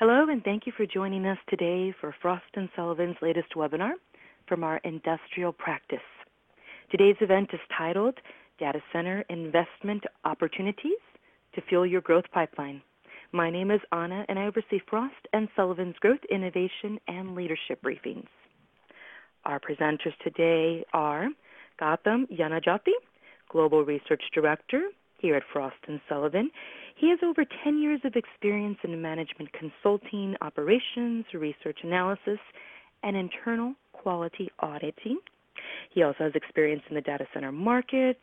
Hello, and thank you for joining us today for Frost & Sullivan's latest webinar from our industrial practice. Today's event is titled Data Center Investment Opportunities to Fuel Your Growth Pipeline. My name is Anna, and I oversee Frost & Sullivan's growth, innovation, and leadership briefings. Our presenters today are Gautam Yanajati, Global Research Director here at Frost & Sullivan, he has over 10 years of experience in management consulting, operations, research analysis, and internal quality auditing. He also has experience in the data center markets,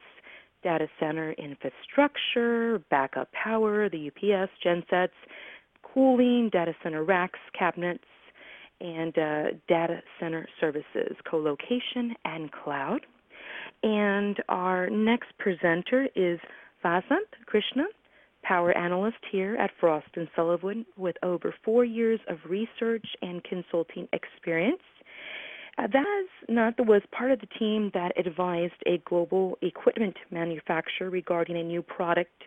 data center infrastructure, backup power, the UPS, gensets, cooling, data center racks, cabinets, and uh, data center services, co-location, and cloud. And our next presenter is Vasant Krishna power analyst here at Frost & Sullivan with over four years of research and consulting experience. Uh, Vasant was part of the team that advised a global equipment manufacturer regarding a new product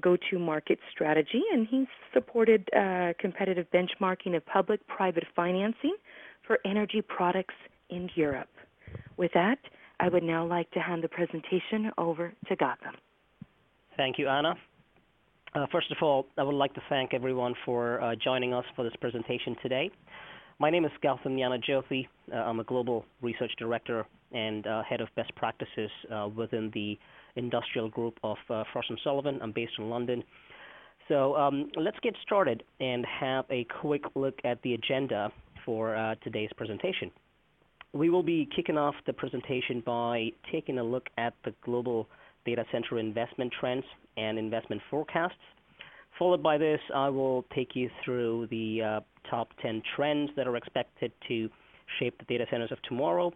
go-to-market strategy, and he supported uh, competitive benchmarking of public-private financing for energy products in Europe. With that, I would now like to hand the presentation over to Gautam. Thank you, Anna. Uh, first of all, I would like to thank everyone for uh, joining us for this presentation today. My name is Gautam Yanajyothi. Uh, I'm a Global Research Director and uh, Head of Best Practices uh, within the industrial group of uh, Frost & Sullivan. I'm based in London. So um, let's get started and have a quick look at the agenda for today's presentation. We will be kicking off the presentation by taking a look at the global data center investment trends and investment forecasts. Followed by this, I will take you through the uh, top 10 trends that are expected to shape the data centers of tomorrow.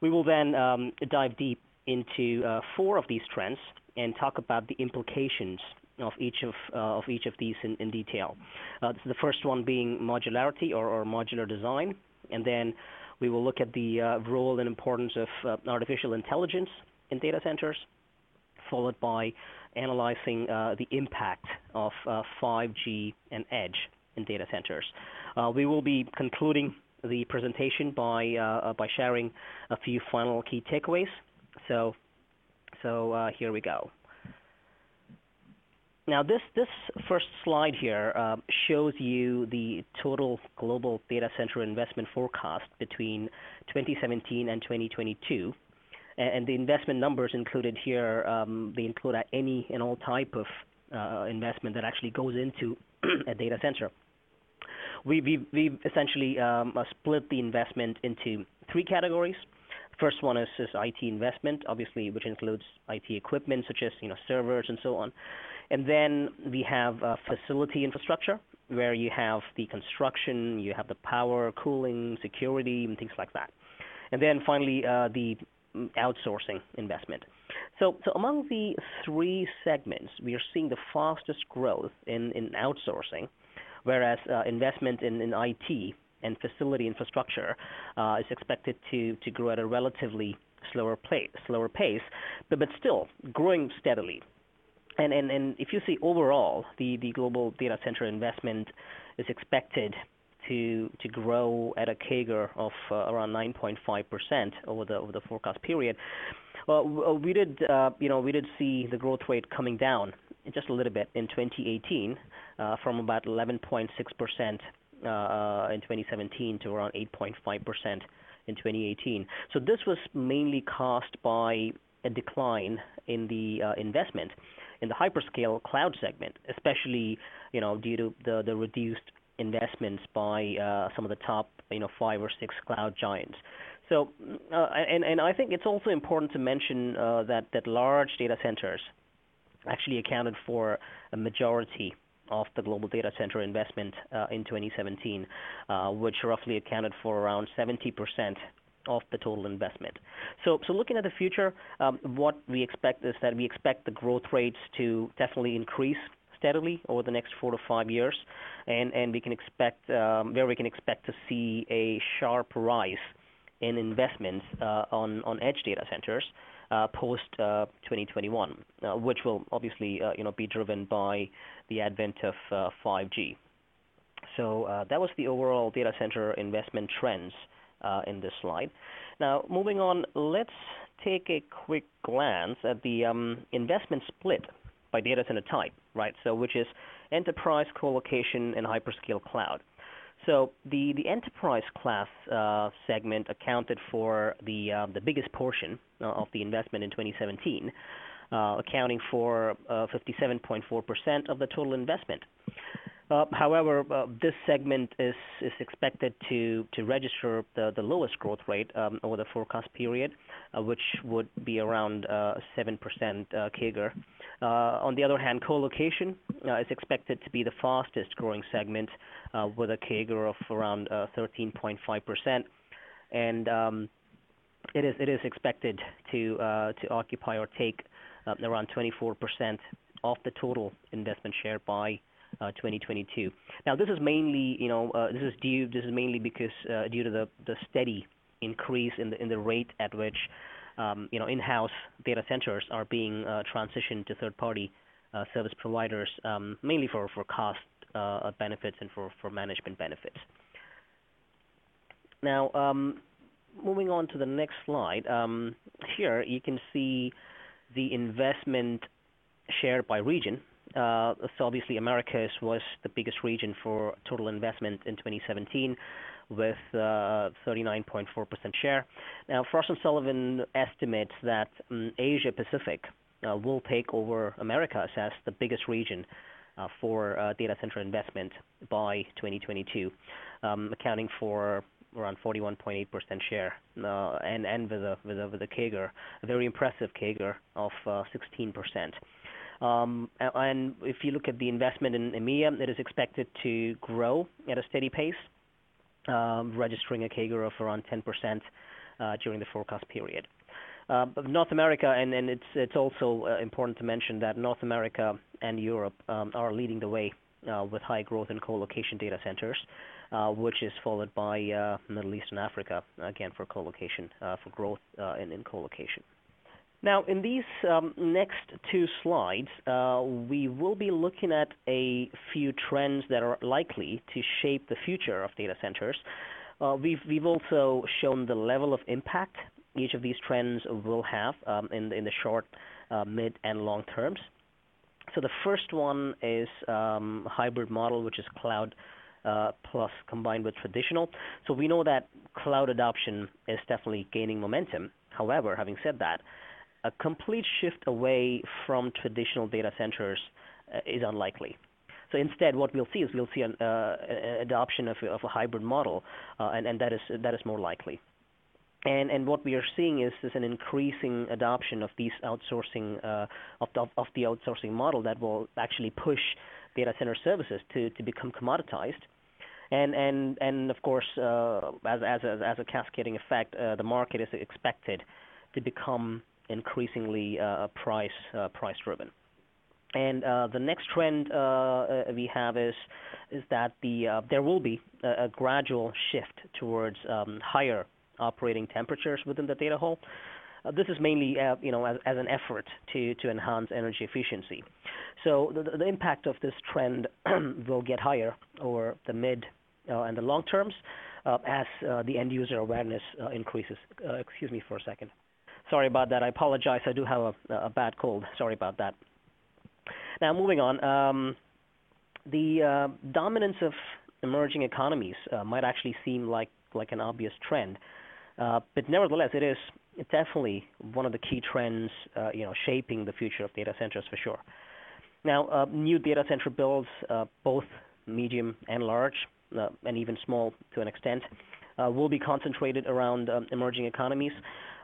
We will then um, dive deep into uh, four of these trends and talk about the implications of each of uh, of each of these in, in detail. Uh, the first one being modularity or, or, modular design, and then we will look at the uh, role and importance of uh, artificial intelligence in data centers followed by analyzing uh, the impact of 5G uh, and edge in data centers. Uh, we will be concluding the presentation by by sharing a few final key takeaways. So, so here we go. Now, this, this first slide here uh, shows you the total global data center investment forecast between 2017 and 2022 and the investment numbers included here, um, they include any and all type of uh, investment that actually goes into a data center. We've essentially um, uh, split the investment into three categories. First one is IT investment, obviously, which includes IT equipment such as, you know, servers and so on. And then we have uh, facility infrastructure, where you have the construction, you have the power, cooling, security, and things like that. And then finally, the outsourcing investment. So, so among the three segments, we are seeing the fastest growth in, in outsourcing, whereas uh, investment in, in IT and facility infrastructure uh, is expected to, to grow at a relatively slower, play, slower pace, but, but still growing steadily. And, and, and if you see overall, the, the global data center investment is expected to to grow at a CAGR of uh, around 9.5% over the over the forecast period. Well, uh, we did uh, you know we did see the growth rate coming down just a little bit in 2018 from about 11.6% in 2017 to around 8.5% in 2018. So this was mainly caused by a decline in the investment in the hyperscale cloud segment, especially you know due to the the reduced investments by uh, some of the top, you know, five or six cloud giants. So, uh, and, and I think it's also important to mention uh, that, that large data centers actually accounted for a majority of the global data center investment uh, in 2017, uh, which roughly accounted for around 70% of the total investment. So, so looking at the future, um, what we expect is that we expect the growth rates to definitely increase steadily over the next four to five years, and and we can expect um, where we can expect to see a sharp rise in investments uh, on on edge data centers uh, post uh, 2021, uh, which will obviously uh, you know be driven by the advent of 5G. Uh, So that was the overall data center investment trends in this slide. Now, moving on, let's take a quick glance at the um, investment split by data center type, right? So which is enterprise, co-location, and hyperscale cloud. So the, the enterprise class uh, segment accounted for the, uh, the biggest portion uh, of the investment in 2017, uh, accounting for 57.4% uh, of the total investment. Uh, however, this segment is is expected to to register the the lowest growth rate um, over the forecast period, which would be around 7% CAGR. Uh, on the other hand, co-location uh, is expected to be the fastest-growing segment uh, with a CAGR of around 13.5%. And um, it is expected to to occupy or take around 24% of the total investment share by 2022. Now, this is mainly, you know, uh, this is due this is mainly because uh, due to the the steady increase in the in the rate at which, um, you know, in-house data centers are being uh, transitioned to third-party service providers, um, mainly for for cost benefits and for for management benefits. Now, um, moving on to the next slide. Here you can see the investment shared by region uh, so obviously, Americas was the biggest region for total investment in 2017 with 39.4% uh, share. Now, Frost & Sullivan estimates that um, Asia Pacific uh, will take over Americas as the biggest region for data center investment by 2022, um, accounting for around 41.8% share, and with a CAGR, a very impressive CAGR of 16%. Um, and if you look at the investment in EMEA, it is expected to grow at a steady pace, um, registering a CAGR of around 10% uh, during the forecast period. Uh, North America, and it's also uh, important to mention that North America and Europe um, are leading the way with high growth in co-location data centers, which is followed by Middle East and Africa, again, for co-location, for growth in co-location. Now, in these um, next two slides, uh, we will be looking at a few trends that are likely to shape the future of data centers. Uh, we've, we've also shown the level of impact each of these trends will have um, in, the, in the short, uh, mid, and long terms. So the first one is um, hybrid model, which is cloud uh, plus combined with traditional. So we know that cloud adoption is definitely gaining momentum. However, having said that, a complete shift away from traditional data centers uh, is unlikely. So instead, what we'll see is we'll see an uh, adoption of, of, a hybrid model, uh, and, and that is that is more likely. And and what we are seeing is, is an increasing adoption of these outsourcing uh, of, the, of the outsourcing model that will actually push data center services to, to become commoditized. And and and of course, uh, as as a, as a cascading effect, uh, the market is expected to become increasingly uh, price uh, price driven. And uh, the next trend we have is is that the there will be a, a gradual shift towards um, higher operating temperatures within the data hall. Uh, this is mainly, uh, you know, as, as, an effort to, to enhance energy efficiency. So the, the impact of this trend will get higher over the mid uh, and the long terms as the end user awareness increases. excuse me for a second. Sorry about that. I apologize. I do have a, a bad cold. Sorry about that. Now, moving on. Um, the uh, dominance of emerging economies uh, might actually seem like, like an obvious trend, uh, but nevertheless, it is definitely one of the key trends, uh, you know, shaping the future of data centers for sure. Now, uh, new data center builds, uh, both medium and large, and even small to an extent, will be concentrated around um, emerging economies.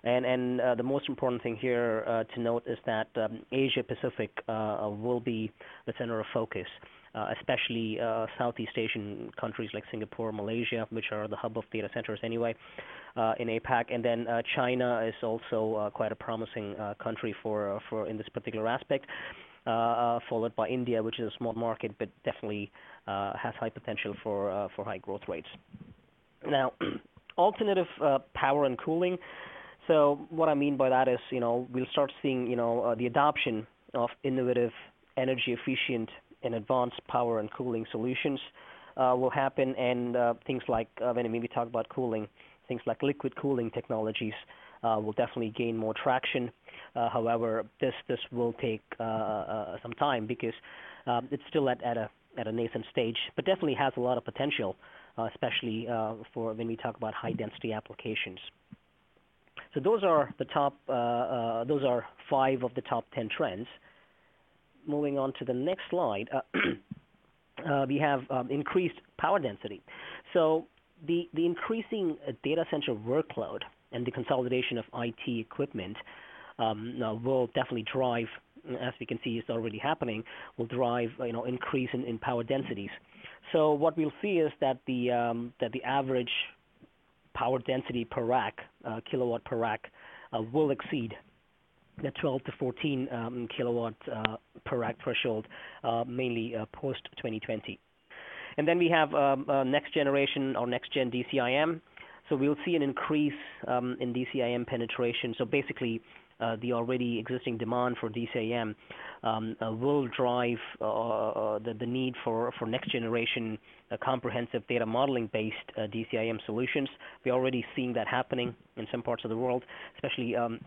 And, and uh, the most important thing here uh, to note is that um, Asia Pacific uh, will be the center of focus. Uh, especially uh, Southeast Asian countries like Singapore, Malaysia, which are the hub of data centers anyway, uh, in APAC, and then China is also quite a promising country for for in this particular aspect. followed by India, which is a small market but definitely has high potential for for high growth rates. Now, alternative power and cooling so what I mean by that is, you know, we'll start seeing, you know, uh, the adoption of innovative, energy efficient, and advanced power and cooling solutions uh, will happen, and uh, things like uh, when we talk about cooling, things like liquid cooling technologies uh, will definitely gain more traction. Uh, however, this this will take some time because um, it's still at, at a at a nascent stage, but definitely has a lot of potential, especially for when we talk about high density applications. So those are the top. Uh, uh, those are five of the top ten trends. Moving on to the next slide, uh, uh, we have um, increased power density. So the the increasing data center workload and the consolidation of IT equipment um, will definitely drive, as we can see, is already happening, will drive you know increase in, in power densities. So what we'll see is that the um, that the average power density per rack, uh, kilowatt per rack, uh, will exceed the 12 to 14 um, kilowatt uh, per rack threshold, uh, mainly uh, post 2020. And then we have um, uh, next generation or next gen DCIM. So we'll see an increase um, in DCIM penetration. So basically, uh, the already existing demand for DCIM um, uh, will drive uh, the, the, need for, for next generation comprehensive data modeling based DCIM solutions. We're already seeing that happening in some parts of the world, especially um,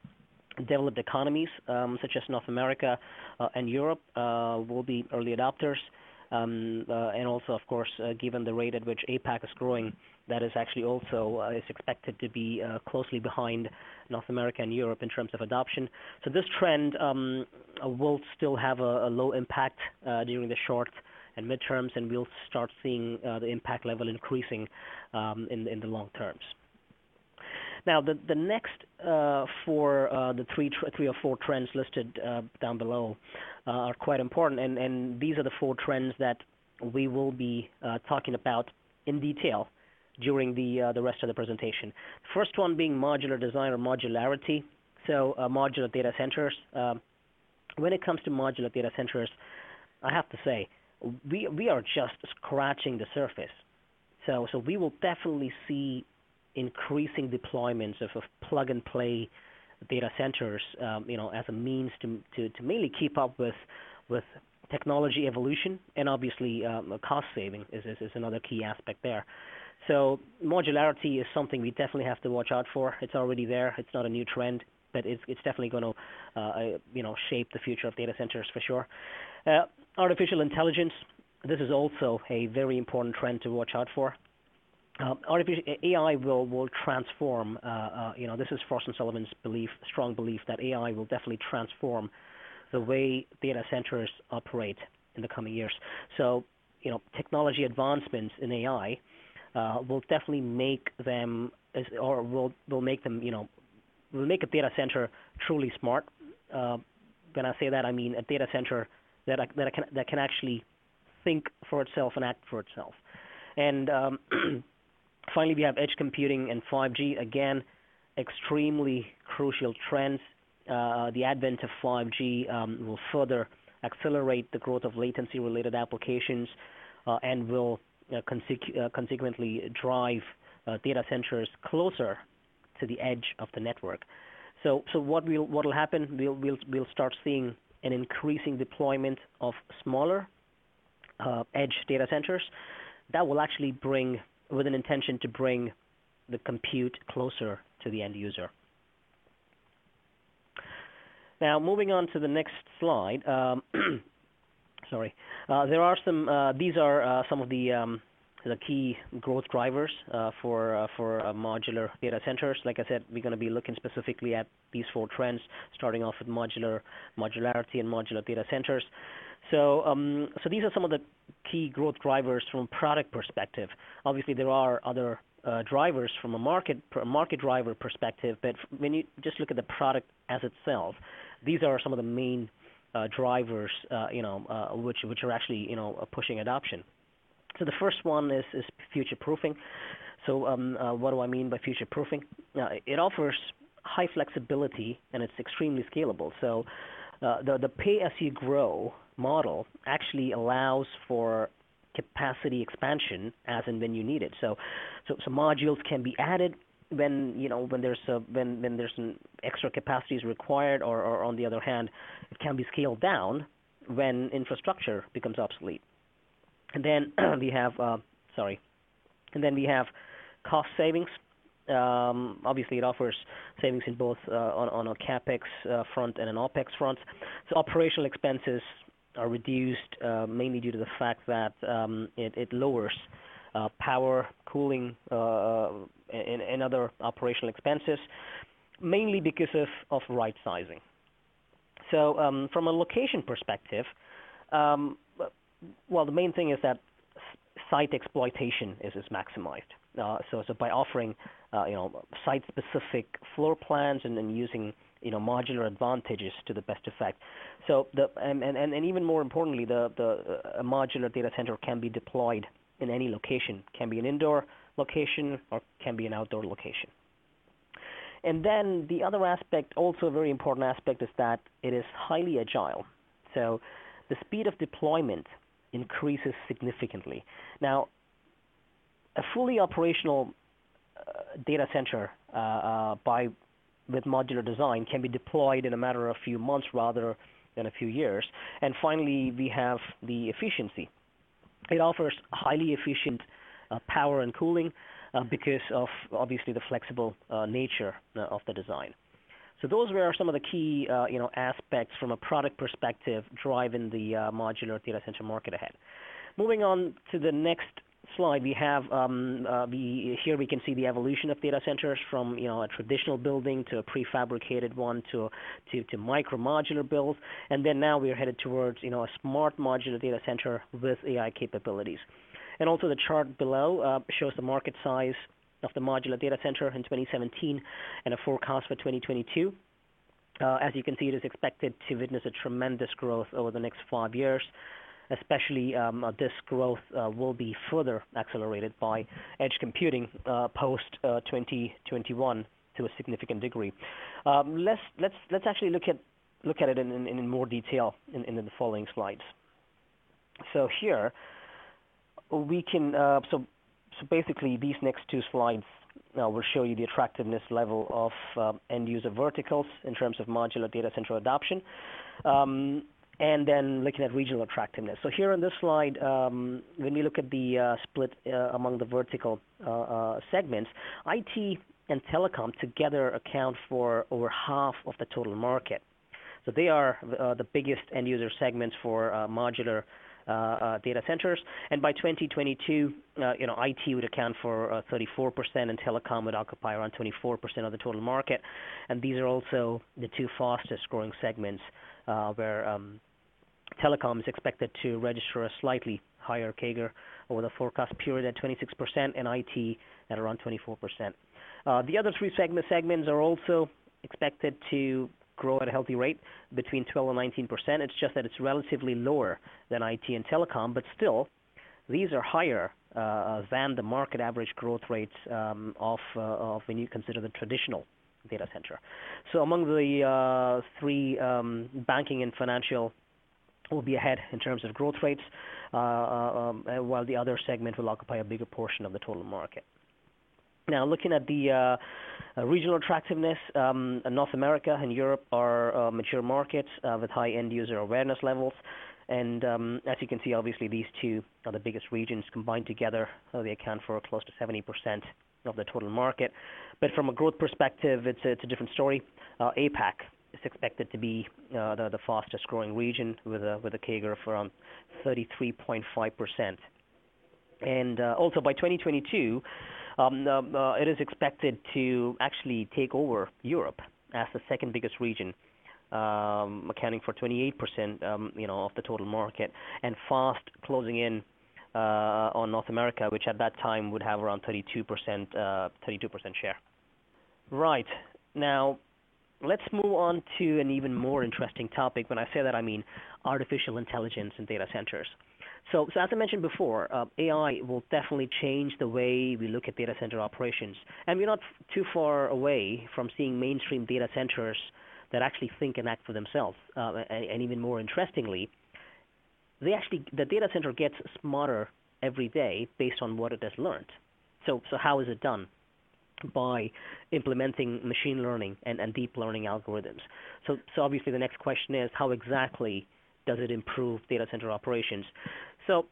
developed economies um, such as North America uh, and Europe uh, will be early adopters. Um, uh, and also, of course, given the rate at which APAC is growing, that is actually also is expected to be closely behind North America and Europe in terms of adoption. So this trend um, will still have a, a low impact during the short and midterms, and we'll start seeing the impact level increasing um, in, in the long terms. Now, the the next uh, four, uh, the three three or four trends listed uh, down below uh, are quite important, and and these are the four trends that we will be uh, talking about in detail during the uh, the rest of the presentation. First one being modular design or modularity. So modular data centers. Um, when it comes to modular data centers, I have to say we we are just scratching the surface. So so we will definitely see increasing deployments of, of plug-and-play data centers, um, you know, as a means to, to, to mainly keep up with with technology evolution and obviously um, cost saving is, is, is another key aspect there. So modularity is something we definitely have to watch out for. It's already there. It's not a new trend, but it's it's definitely going to uh, you know shape the future of data centers for sure. Uh, artificial intelligence. This is also a very important trend to watch out for. Um, artificial AI will will transform. Uh, uh, you know, this is Frost and Sullivan's belief, strong belief that AI will definitely transform the way data centers operate in the coming years. So, you know, technology advancements in AI uh, will definitely make them, or will will make them, you know, will make a data center truly smart. Uh, when I say that, I mean a data center that that can that can actually think for itself and act for itself. And um, Finally, we have edge computing and 5G. Again, extremely crucial trends. Uh, the advent of 5G um, will further accelerate the growth of latency-related applications uh, and will uh, consequently drive data centers closer to the edge of the network. So, so what will what will happen? We'll we'll we'll start seeing an increasing deployment of smaller uh, edge data centers that will actually bring with an intention to bring the compute closer to the end user. Now, moving on to the next slide. Um, sorry, uh, there are some. Uh, these are uh, some of the um, the key growth drivers uh, for uh, for uh, modular data centers. Like I said, we're going to be looking specifically at these four trends, starting off with modular modularity and modular data centers. So, um, so these are some of the key growth drivers from a product perspective. Obviously, there are other uh, drivers from a market market driver perspective, but when you just look at the product as itself, these are some of the main uh, drivers, uh, you know, which which are actually you know pushing adoption. So the first one is is future proofing. So um, uh, what do I mean by future proofing? Uh, it offers high flexibility and it's extremely scalable. So uh, the the pay as you grow model actually allows for capacity expansion as and when you need it. So, so, so modules can be added when you know when there's a, when when there's an extra capacity is required, or, or on the other hand, it can be scaled down when infrastructure becomes obsolete. And then we have uh, Sorry. And then we have cost savings. Um, obviously, it offers savings in both uh, on, on a capex uh, front and an opex front. So operational expenses are reduced uh, mainly due to the fact that um, it, it, lowers uh, power, cooling, uh, and, and, other operational expenses, mainly because of, of right sizing. So, um, from a location perspective, um, well, the main thing is that site exploitation is, is maximized. Uh, so, so by offering uh, you know site-specific floor plans and then using you know modular advantages to the best effect. So the and, and, and even more importantly, the the modular data center can be deployed in any location. Can be an indoor location or can be an outdoor location. And then the other aspect, also a very important aspect, is that it is highly agile. So the speed of deployment increases significantly. Now, a fully operational uh, data center uh, uh, by with modular design can be deployed in a matter of a few months rather than a few years. And finally, we have the efficiency. It offers highly efficient uh, power and cooling uh, because of obviously the flexible uh, nature of the design. So those were some of the key, uh, you know, aspects from a product perspective driving the uh, modular data center market ahead. Moving on to the next slide, we have um, uh, we, here we can see the evolution of data centers from you know a traditional building to a prefabricated one to to, to micro modular builds, and then now we're headed towards you know a smart modular data center with AI capabilities. And also the chart below uh, shows the market size of the modular data center in 2017 and a forecast for 2022. Uh, as you can see, it is expected to witness a tremendous growth over the next five years. Especially, um, uh, this growth uh, will be further accelerated by edge computing uh, post 2021 uh, to a significant degree. Um, let's let's let's actually look at look at it in, in, in more detail in, in, the following slides. So here we can uh, so so basically, these next two slides uh, will show you the attractiveness level of uh, end user verticals in terms of modular data center adoption. Um, and then looking at regional attractiveness. So here on this slide, um, when we look at the uh, split uh, among the vertical uh, uh, segments, IT and telecom together account for over half of the total market. So they are the biggest end user segments for modular uh, uh, Uh, uh, data centers. And by 2022, uh, you know, IT would account for uh, 34%, and telecom would occupy around 24% of the total market. And these are also the two fastest growing segments, where um, telecom is expected to register a slightly higher CAGR over the forecast period at 26%, and IT at around 24%. The other three segments are also expected to grow at a healthy rate between 12 and 19 percent. It's just that it's relatively lower than IT and telecom, but still, these are higher uh, than the market average growth rates um, of, uh, of when you consider the traditional data center. So among the uh, three, um, banking and financial will be ahead in terms of growth rates, uh, uh, um, while the other segment will occupy a bigger portion of the total market. Now, looking at the uh, uh, regional attractiveness, um, North America and Europe are uh, mature markets uh, with high end user awareness levels. And um, as you can see, obviously, these two are the biggest regions combined together. They account for close to 70% of the total market. But from a growth perspective, it's a, it's a different story. Uh, APAC is expected to be uh, the, the fastest growing region with a, with a CAGR of around 33.5%. And also by 2022, um, uh, uh, it is expected to actually take over Europe as the second biggest region, um, accounting for 28% um, you know, of the total market, and fast closing in uh, on North America, which at that time would have around 32%, 32% share. Right. Now, let's move on to an even more interesting topic. When I say that, I mean artificial intelligence and data centers. So, so as I mentioned before, uh, AI will definitely change the way we look at data center operations. And we're not too far away from seeing mainstream data centers that actually think and act for themselves. Uh, and, and even more interestingly, they actually the data center gets smarter every day based on what it has learned. So, so how is it done? By implementing machine learning and, and deep learning algorithms. So, so obviously the next question is how exactly does it improve data center operations? So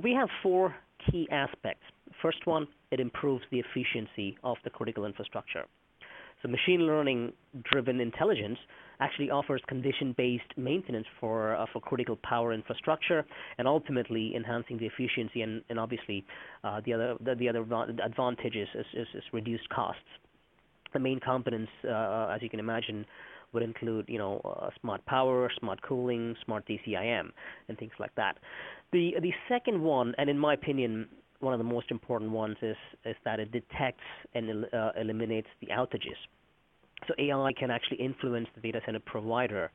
we have four key aspects First one, it improves the efficiency of the critical infrastructure. So machine learning driven intelligence actually offers condition-based maintenance for uh, for critical power infrastructure and ultimately enhancing the efficiency and, and obviously uh, the other the, the other advantages is, is, is, reduced costs. The main components, uh, as you can imagine, would include you know uh, smart power, smart cooling, smart DCIM, and things like that. The the second one, and in my opinion, one of the most important ones is is that it detects and uh, eliminates the outages. So AI can actually influence the data center provider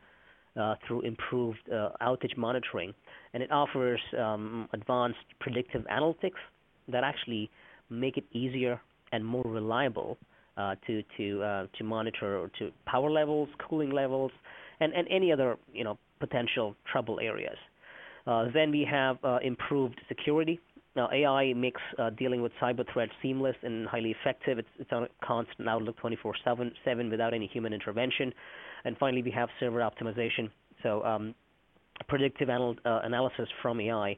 uh, through improved uh, outage monitoring, and it offers um, advanced predictive analytics that actually make it easier and more reliable uh, to to uh, to monitor to power levels, cooling levels, and, and any other you know potential trouble areas. Uh, then we have uh, improved security. Now, AI makes uh, dealing with cyber threats seamless and highly effective. It's, it's on a constant outlook 24/7 7 without any human intervention. And finally, we have server optimization. So, um, predictive anal- uh, analysis from AI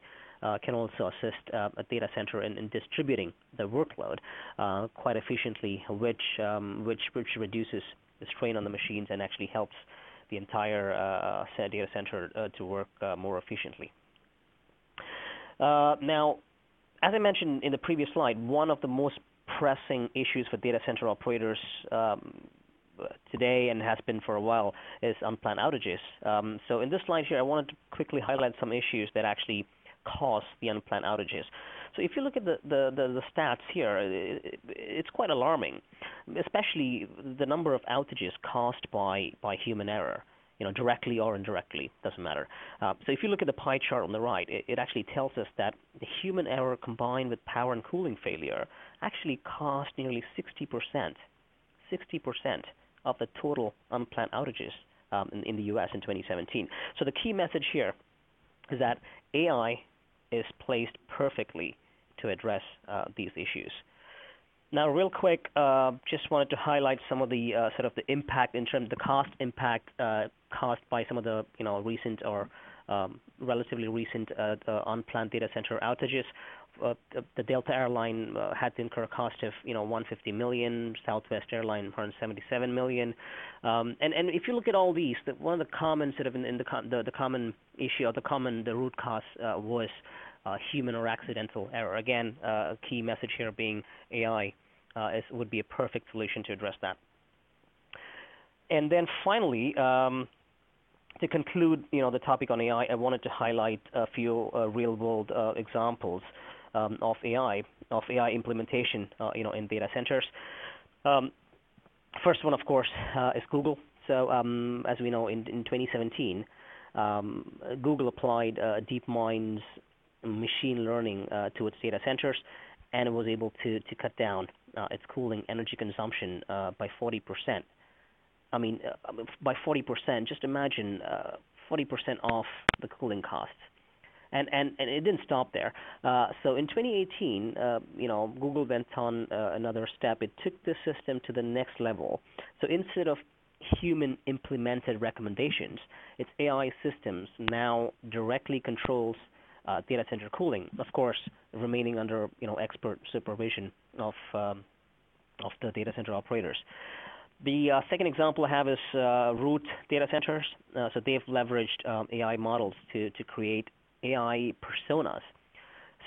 can also assist uh, a data center in, in distributing the workload uh, quite efficiently, which um, which which reduces the strain on the machines and actually helps the entire uh, data center uh, to work uh, more efficiently. now, as I mentioned in the previous slide, one of the most pressing issues for data center operators um, today and has been for a while is unplanned outages. Um, so in this slide here, I wanted to quickly highlight some issues that actually cause the unplanned outages. So if you look at the, the, the, the stats here, it, it's quite alarming, especially the number of outages caused by, by human error you know, directly or indirectly, doesn't matter. Uh, so if you look at the pie chart on the right, it, it, actually tells us that the human error combined with power and cooling failure actually caused nearly 60%, 60% of the total unplanned outages um, in, in the U.S. in 2017. So the key message here is that AI is placed perfectly to address uh, these issues. Now, real quick, uh, just wanted to highlight some of the uh, sort of the impact in terms of the cost impact uh, caused by some of the, you know, recent or um, relatively recent unplanned data center outages. The Delta airline had to incur a cost of, you know, 150 million, Southwest Airline, 177 million. Um, and If you look at all these, one of the common sort of in the the common issue or the common the root cause was uh, human or accidental error. Again, uh, a key message here being AI uh, is, would be a perfect solution to address that. And then finally, um, to conclude, you know, the topic on AI, I wanted to highlight a few uh, real-world uh, examples um, of AI, of AI implementation, uh, you know, in data centers. Um, first one, of course, is Google. So, um, as we know, in, in 2017, um, Google applied DeepMind's machine learning uh, to its data centers, and it was able to, to cut down uh, its cooling energy consumption uh, by 40%. I mean, uh, by 40%, just imagine 40% uh, off the cooling costs. And, and, and it didn't stop there. Uh, so in 2018, you know, Google went on another step. It took the system to the next level. So instead of human implemented recommendations, its AI systems now directly controls uh, data center cooling, of course, remaining under you know expert supervision of um, of the data center operators. The uh, second example I have is uh, Root data centers. Uh, so they've leveraged um, AI models to to create AI personas.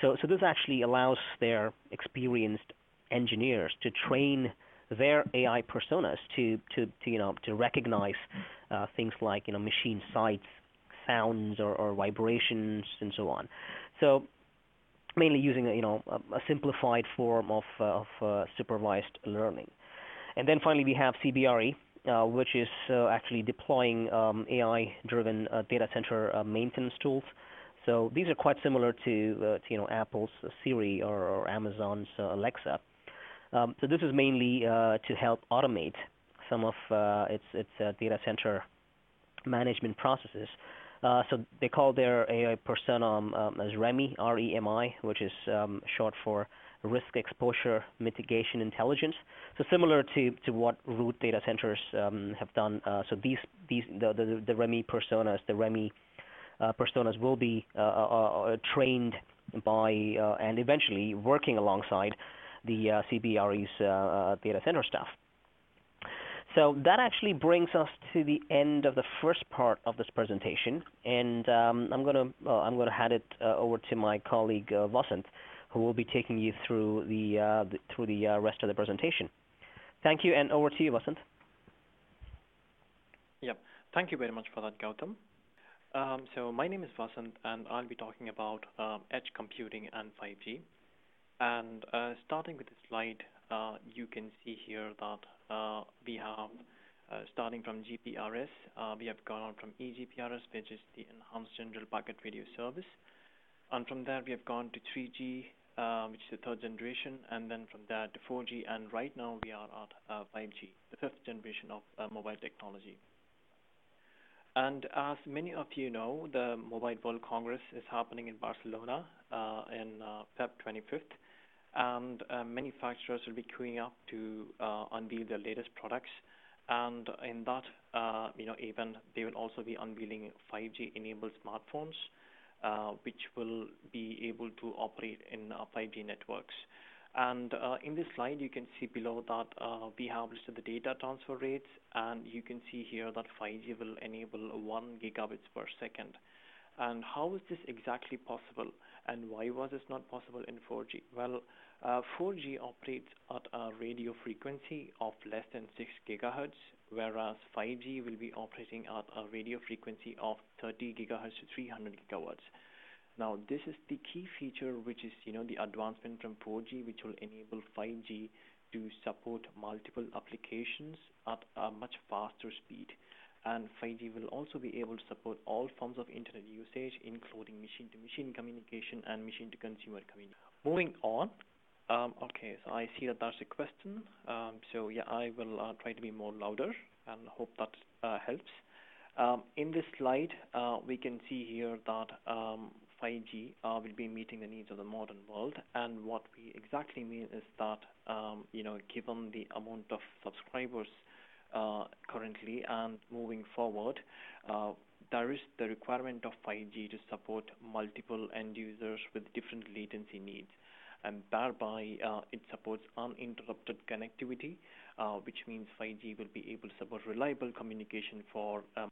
So so this actually allows their experienced engineers to train their AI personas to to, to you know to recognize uh, things like you know machine sites, sounds or, or vibrations and so on. So mainly using you know a, a simplified form of, uh, of uh, supervised learning. And then finally we have CBRE, uh, which is uh, actually deploying um, AI-driven uh, data center uh, maintenance tools. So these are quite similar to, to you know Apple's Siri or, or Amazon's Alexa. Um, so this is mainly to help automate some of its its data center management processes. Uh, so they call their AI persona um, um as REMI, R-E-M-I, which is um, short for Risk Exposure Mitigation Intelligence. So similar to, to what root data centers um, have done. Uh, so these these the, the, the REMI personas, the REMI uh, personas will be uh, uh, trained by and eventually working alongside the CBRE's data center staff. So that actually brings us to the end of the first part of this presentation, and um, I'm going to uh, I'm going to hand it uh, over to my colleague uh, Vasant, who will be taking you through the, the through the rest of the presentation. Thank you, and over to you, Vasant. Yep. Thank you very much for that, Gautam. Um, so my name is Vasant, and I'll be talking about um, edge computing and 5G. And uh, starting with the slide, uh, you can see here that uh, we have uh, starting from GPRS, we have gone on from eGPRS, which is the Enhanced General Packet Radio Service. And from there, we have gone to 3G, which is the third generation, and then from there to 4G, and right now we are at 5G, the fifth generation of mobile technology. And as many of you know, the Mobile World Congress is happening in Barcelona uh, in uh, Feb 25th and uh, manufacturers will be queuing up to uh, unveil their latest products. And in that, uh, you know, event, they will also be unveiling 5G-enabled smartphones, uh, which will be able to operate in 5G uh, networks. And uh, in this slide, you can see below that we have listed the data transfer rates, and you can see here that 5G will enable 1 gigabits per second. And how is this exactly possible? And why was this not possible in 4G? Well, uh, 4G operates at a radio frequency of less than 6 gigahertz, whereas 5G will be operating at a radio frequency of 30 gigahertz to 300 gigahertz. Now, this is the key feature, which is you know the advancement from 4G, which will enable 5G to support multiple applications at a much faster speed. And 5G will also be able to support all forms of internet usage, including machine-to-machine communication and machine-to-consumer communication. Moving on, um, okay, so I see that that's a question. Um, so yeah, I will uh, try to be more louder and hope that uh, helps. Um, in this slide, uh, we can see here that 5G um, uh, will be meeting the needs of the modern world. And what we exactly mean is that, um, you know, given the amount of subscribers currently and moving forward, uh, there is the requirement of 5G to support multiple end users with different latency needs and thereby uh, it supports uninterrupted connectivity, uh, which means 5G will be able to support reliable communication for um,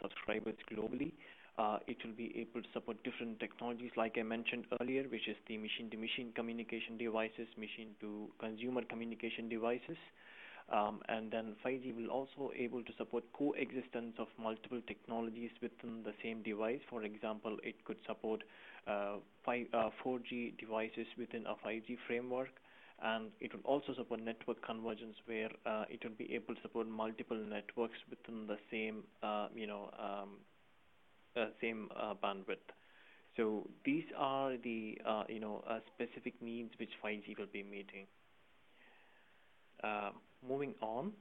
subscribers globally. Uh, it will be able to support different technologies, like I mentioned earlier, which is the machine-to-machine communication devices, machine-to-consumer communication devices. Um, and then 5G will also able to support coexistence of multiple technologies within the same device. For example, it could support uh, 5, uh, 4G devices within a 5G framework, and it will also support network convergence where uh, it will be able to support multiple networks within the same, uh, you know, um, uh, same uh, bandwidth. So these are the, you know, specific needs which 5G will be meeting. Moving on.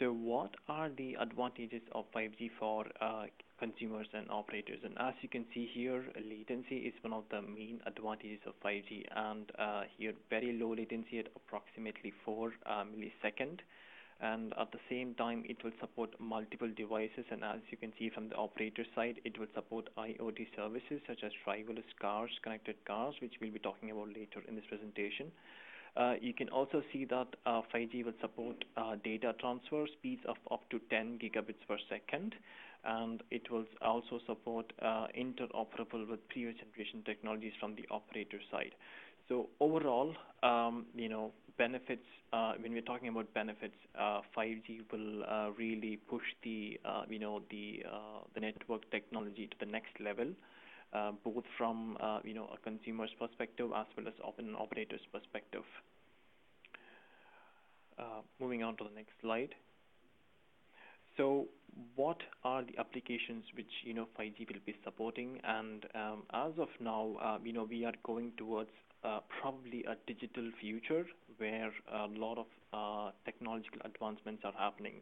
So what are the advantages of 5G for uh, consumers and operators? And as you can see here, latency is one of the main advantages of 5G. And uh, here, very low latency at approximately 4 uh, millisecond. And at the same time, it will support multiple devices. And as you can see from the operator side, it will support IoT services such as driverless cars, connected cars, which we'll be talking about later in this presentation. Uh, you can also see that 5G uh, will support uh, data transfer speeds of up to 10 gigabits per second, and it will also support interoperable with previous generation technologies from the operator side. So overall, um, you know, benefits, when we're talking about benefits, 5G will really push the, you know, the network technology to the next level. Uh, both from uh, you know a consumer's perspective as well as an operator's perspective. Uh, moving on to the next slide. So what are the applications which you know 5G will be supporting? And um, as of now, uh, you know we are going towards probably a digital future where a lot of technological advancements are happening.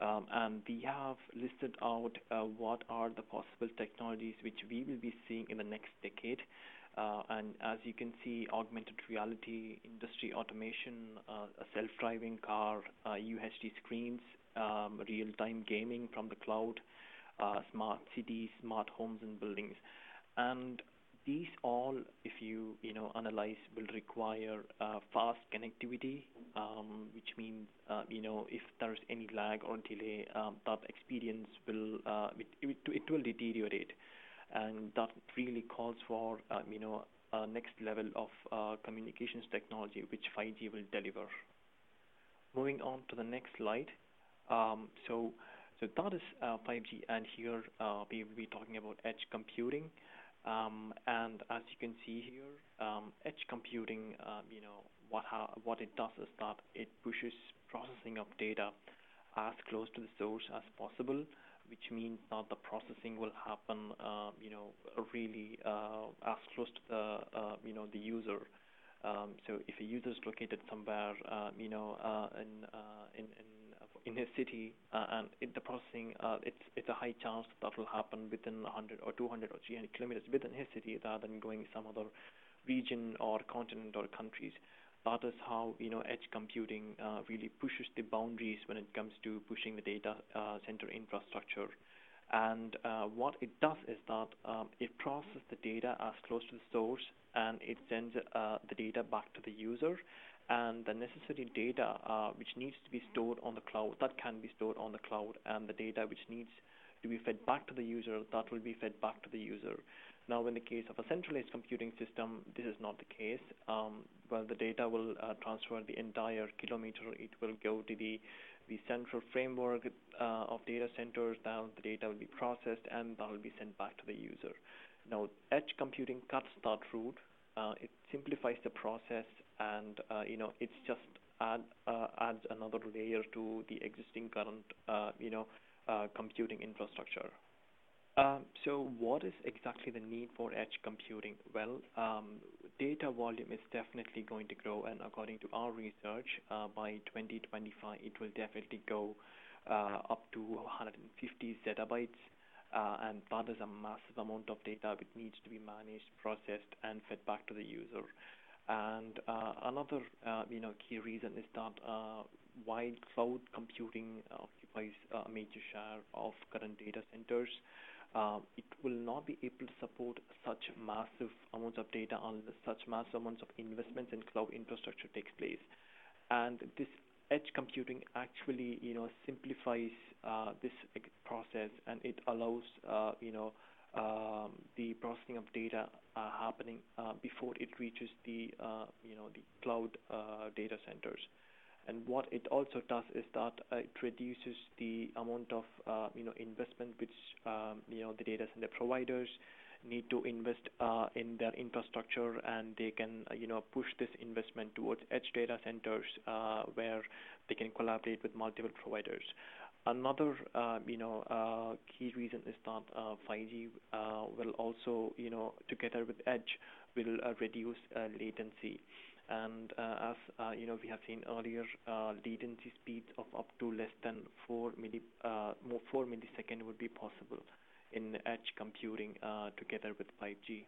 Um, and we have listed out uh, what are the possible technologies which we will be seeing in the next decade. Uh, and as you can see, augmented reality, industry automation, uh, a self-driving car, UHD screens, um, real-time gaming from the cloud, smart cities, smart homes and buildings. and these all, if you you know analyze, will require uh, fast connectivity, um, which means uh, you know if there is any lag or delay, um, that experience will uh, it, it, it, will deteriorate, and that really calls for um, you know a next level of uh, communications technology which 5G will deliver. Moving on to the next slide. Um, so so that is 5G, uh, and here uh, we will be talking about edge computing. Um, and as you can see here, um, edge computing, um, you know, what what it does is that it pushes processing of data as close to the source as possible, which means that the processing will happen, uh, you know, really uh, as close to the, uh, you know, the user. Um, so if a user is located somewhere, uh, you know, uh, in, uh, in in in his city, uh, and it, the processing, uh, it's it's a high chance that will happen within 100 or 200 or 300 kilometers within his city, rather than going some other region or continent or countries. That is how you know edge computing uh, really pushes the boundaries when it comes to pushing the data center infrastructure. And uh, what it does is that um, it processes the data as close to the source, and it sends uh, the data back to the user and the necessary data uh, which needs to be stored on the cloud that can be stored on the cloud and the data which needs to be fed back to the user that will be fed back to the user. Now in the case of a centralized computing system this is not the case. Um, well the data will uh, transfer the entire kilometer. It will go to the the central framework uh, of data centers. Then the data will be processed and that will be sent back to the user. Now edge computing cuts that route uh, it simplifies the process and uh, you know it's just add uh, adds another layer to the existing current uh, you know uh, computing infrastructure. Um, so what is exactly the need for edge computing? Well, um, data volume is definitely going to grow, and according to our research, uh, by 2025 it will definitely go up to 150 zettabytes. Uh, and that is a massive amount of data which needs to be managed, processed, and fed back to the user. And uh, another, uh, you know, key reason is that uh, while cloud computing occupies a major share of current data centers, uh, it will not be able to support such massive amounts of data unless such massive amounts of investments in cloud infrastructure takes place. And this edge computing actually, you know, simplifies uh, this process and it allows, uh, you know, um, the processing of data uh, happening uh, before it reaches the uh, you know the cloud uh, data centers. And what it also does is that it reduces the amount of you know investment which um, you know the data center providers need to invest uh, in their infrastructure, and they can uh, you know push this investment towards edge data centers uh, where they can collaborate with multiple providers. Another, uh, you know, uh, key reason is that 5G uh, will also, you know, together with Edge, will reduce latency. And as you know, we have seen earlier, latency speeds of up to less than 4 milli, 4 millisecond would be possible in edge computing together with 5G.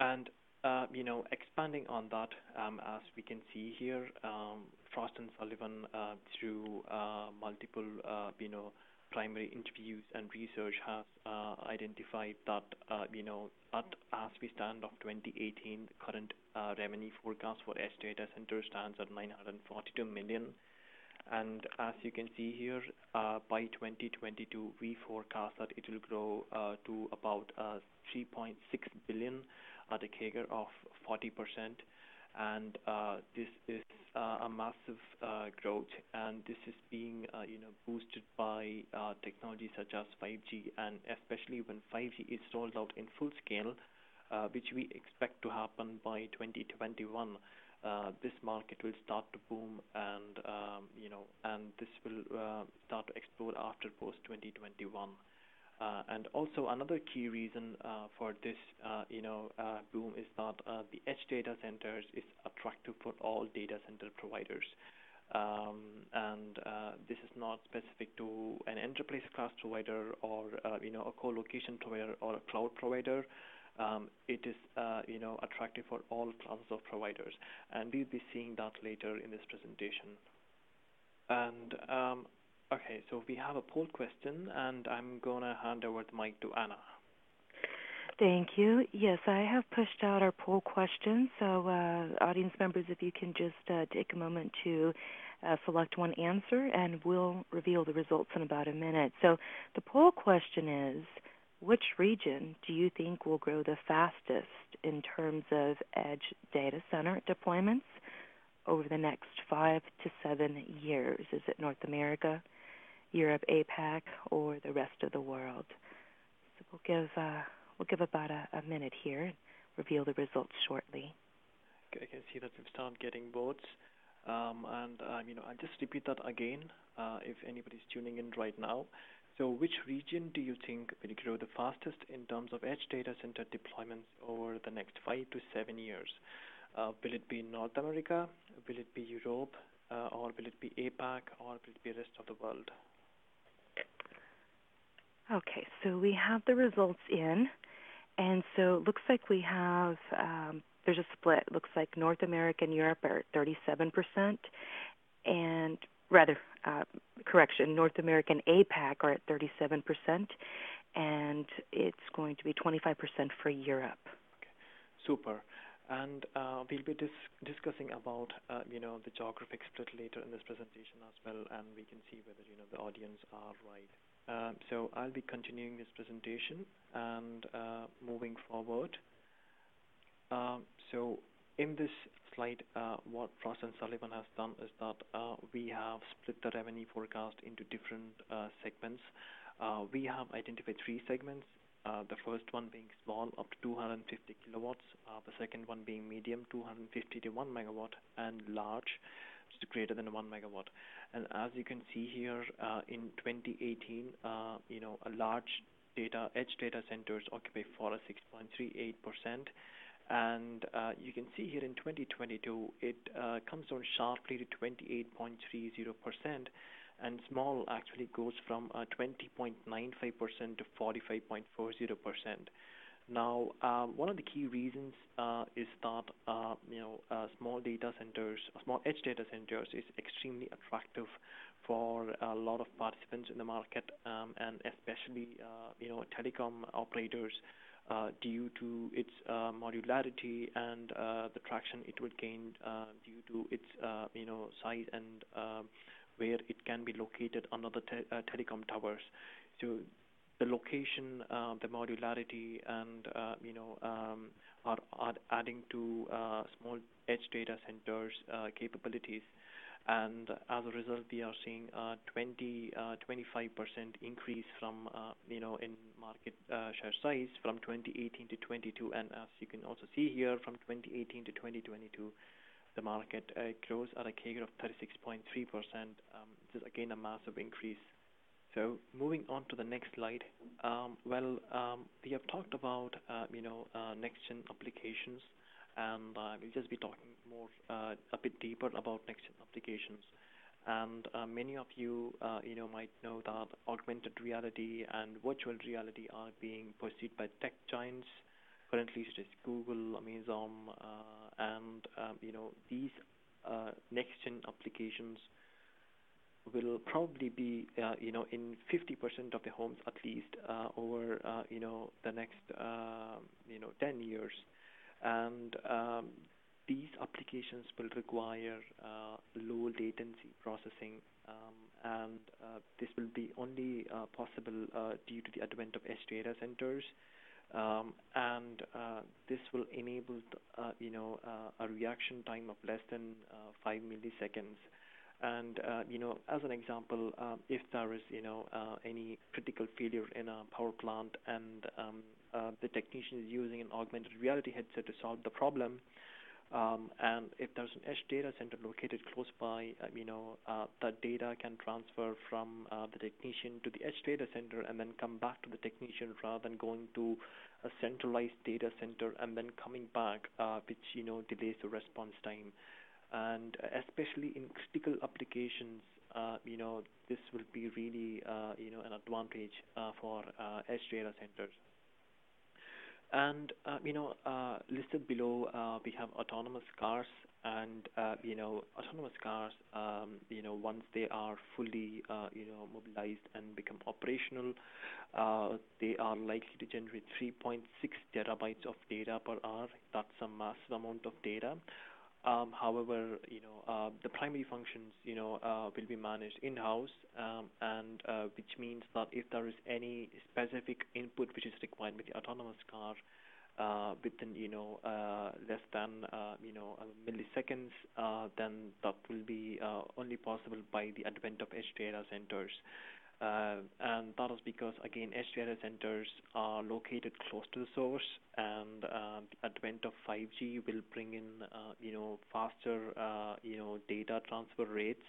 And uh, you know, expanding on that, um, as we can see here, um, Frost and Sullivan, uh, through uh, multiple, uh, you know, primary interviews and research, has uh, identified that, uh, you know, at, as we stand of 2018, the current revenue forecast for edge data center stands at 942 million. And as you can see here, uh, by 2022, we forecast that it will grow uh, to about uh, 3.6 billion at a CAGR of 40%. And uh, this is uh, a massive uh, growth, and this is being you know boosted by technology such as 5G, and especially when 5G is rolled out in full scale, which we expect to happen by 2021. Uh, this market will start to boom and um, you know and this will uh, start to explode after post 2021 uh, and also another key reason uh, for this, uh, you know, uh, boom is that the edge data centers is attractive for all data center providers. Um, and this is not specific to an enterprise class provider or, you know, a co-location provider or a cloud provider. Um, it is, you know, attractive for all classes of providers. And we'll be seeing that later in this presentation. And um, Okay, so we have a poll question, and I'm to hand over the mic to Anna. Thank you. Yes, I have pushed out our poll question, so uh, audience members, if you can just uh, take a moment to uh, select one answer, and we'll reveal the results in about a minute. So the poll question is, which region do you think will grow the fastest in terms of edge data center deployments over the next five to seven years? Is it North America, Europe, APAC, or the rest of the world? So we'll give uh, we'll give about a, a minute here and reveal the results shortly. I can see that we've started getting votes. Um, and uh, you know, I'll just repeat that again uh, if anybody's tuning in right now. So, which region do you think will grow the fastest in terms of edge data center deployments over the next five to seven years? Uh, will it be North America? Will it be Europe? Uh, or will it be APAC? Or will it be rest of the world? Okay, so we have the results in, and so it looks like we have um, there's a split. It looks like North America and Europe are at 37%, and rather, uh, correction, North American APAC are at 37%, and it's going to be 25% for Europe. Okay, super. And uh, we'll be dis- discussing about uh, you know the geographic split later in this presentation as well, and we can see whether you know the audience are right. Um, so I'll be continuing this presentation and uh, moving forward. Um, so in this slide, uh, what Frost and Sullivan has done is that uh, we have split the revenue forecast into different uh, segments. We have identified three segments. The first one being small, up to 250 kilowatts. The second one being medium, 250 to 1 megawatt, and large, which is greater than 1 megawatt. And as you can see here, in 2018, you know, a large data edge data centers occupy 46.38 percent and uh, you can see here in 2022, it uh, comes down sharply to 28.30%, and small actually goes from 20.95% uh, to 45.40%. Now, um, one of the key reasons is that you know small data centers, small edge data centers, is extremely attractive for a lot of participants in the market, um, and especially you know telecom operators uh, due to its uh, modularity and uh, the traction it would gain due to its you know size and where it can be located under the te- telecom towers. So the location, uh, the modularity, and uh, you know um, are, adding to uh, small edge data centers capabilities and as a result, we are seeing a 20, 25% increase from, uh, you know, in market uh, share size from 2018 to 22. And as you can also see here, from 2018 to 2022, the market uh, grows at a CAGR of 36.3%. Um, this is again a massive increase. So moving on to the next slide. Um, well, um, we have talked about, you know, next-gen applications and uh, we'll just be talking more uh, a bit deeper about next-gen applications. And uh, many of you, uh, you know, might know that augmented reality and virtual reality are being pursued by tech giants currently, such as Google, Amazon, uh, and um, you know these uh, next-gen applications will probably be, uh, you know, in 50% of the homes at least uh, over, uh, you know, the next, you know, 10 years and um, these applications will require uh, low latency processing, um, and uh, this will be only uh, possible uh, due to the advent of edge data centers. Um, and uh, this will enable, uh, you know, a reaction time of less than five milliseconds. And you know, as an example, if there is, you know, any critical failure in a power plant and um, uh, the technician is using an augmented reality headset to solve the problem. Um, and if there's an edge data center located close by, uh, you know, uh, data can transfer from uh, the technician to the edge data center and then come back to the technician rather than going to a centralized data center and then coming back, uh, which you know delays the response time. And especially in critical applications, uh, you know, this will be really, uh, you know, an advantage uh, for uh, edge data centers. And uh, you know, uh, listed below, uh, we have autonomous cars, and uh, you know, autonomous cars. Um, you know, once they are fully, uh, you know, mobilized and become operational, uh, they are likely to generate 3.6 terabytes of data per hour. That's a massive amount of data. Um, however, you know, uh, the primary functions, you know, uh, will be managed in-house, um, and uh, which means that if there is any specific input which is required with the autonomous car, uh, within, you know, uh, less than, uh, you know, milliseconds, uh, then that will be uh, only possible by the advent of edge data centers. Uh, and that is because, again, edge centers are located close to the source, and uh, advent of 5G will bring in, uh, you know, faster, uh, you know, data transfer rates,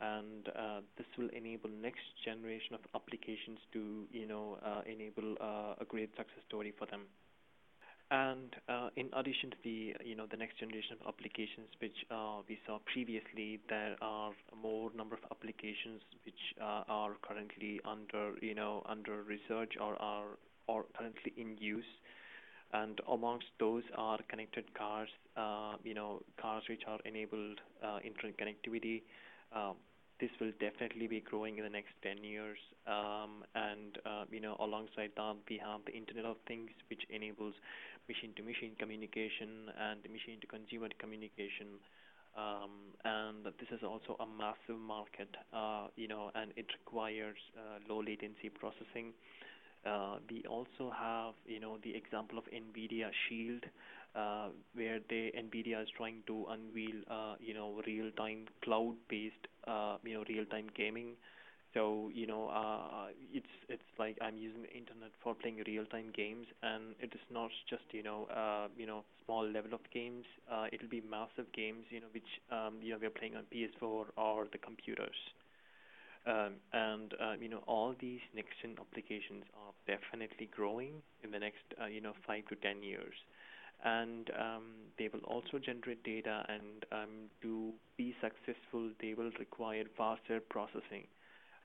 and uh, this will enable next generation of applications to, you know, uh, enable a great success story for them. And uh, in addition to the you know the next generation of applications which uh, we saw previously, there are more number of applications which uh, are currently under you know under research or are or currently in use. And amongst those are connected cars, uh, you know cars which are enabled uh, internet connectivity. Um, this will definitely be growing in the next 10 years. Um, and uh, you know, alongside that, we have the Internet of Things, which enables machine-to-machine communication and machine-to-consumer communication. Um, and this is also a massive market, uh, you know, and it requires uh, low latency processing. Uh, we also have, you know, the example of NVIDIA Shield, uh, where the NVIDIA is trying to unveil, uh, you know, real-time cloud-based, uh, you know, real-time gaming. So you know, uh, it's it's like I'm using the internet for playing real-time games, and it is not just you know, uh, you know, small level of games. Uh, it'll be massive games, you know, which um, you know we're playing on PS4 or the computers. Um, and uh, you know all these next-gen applications are definitely growing in the next uh, you know five to ten years, and um, they will also generate data. And um, to be successful, they will require faster processing.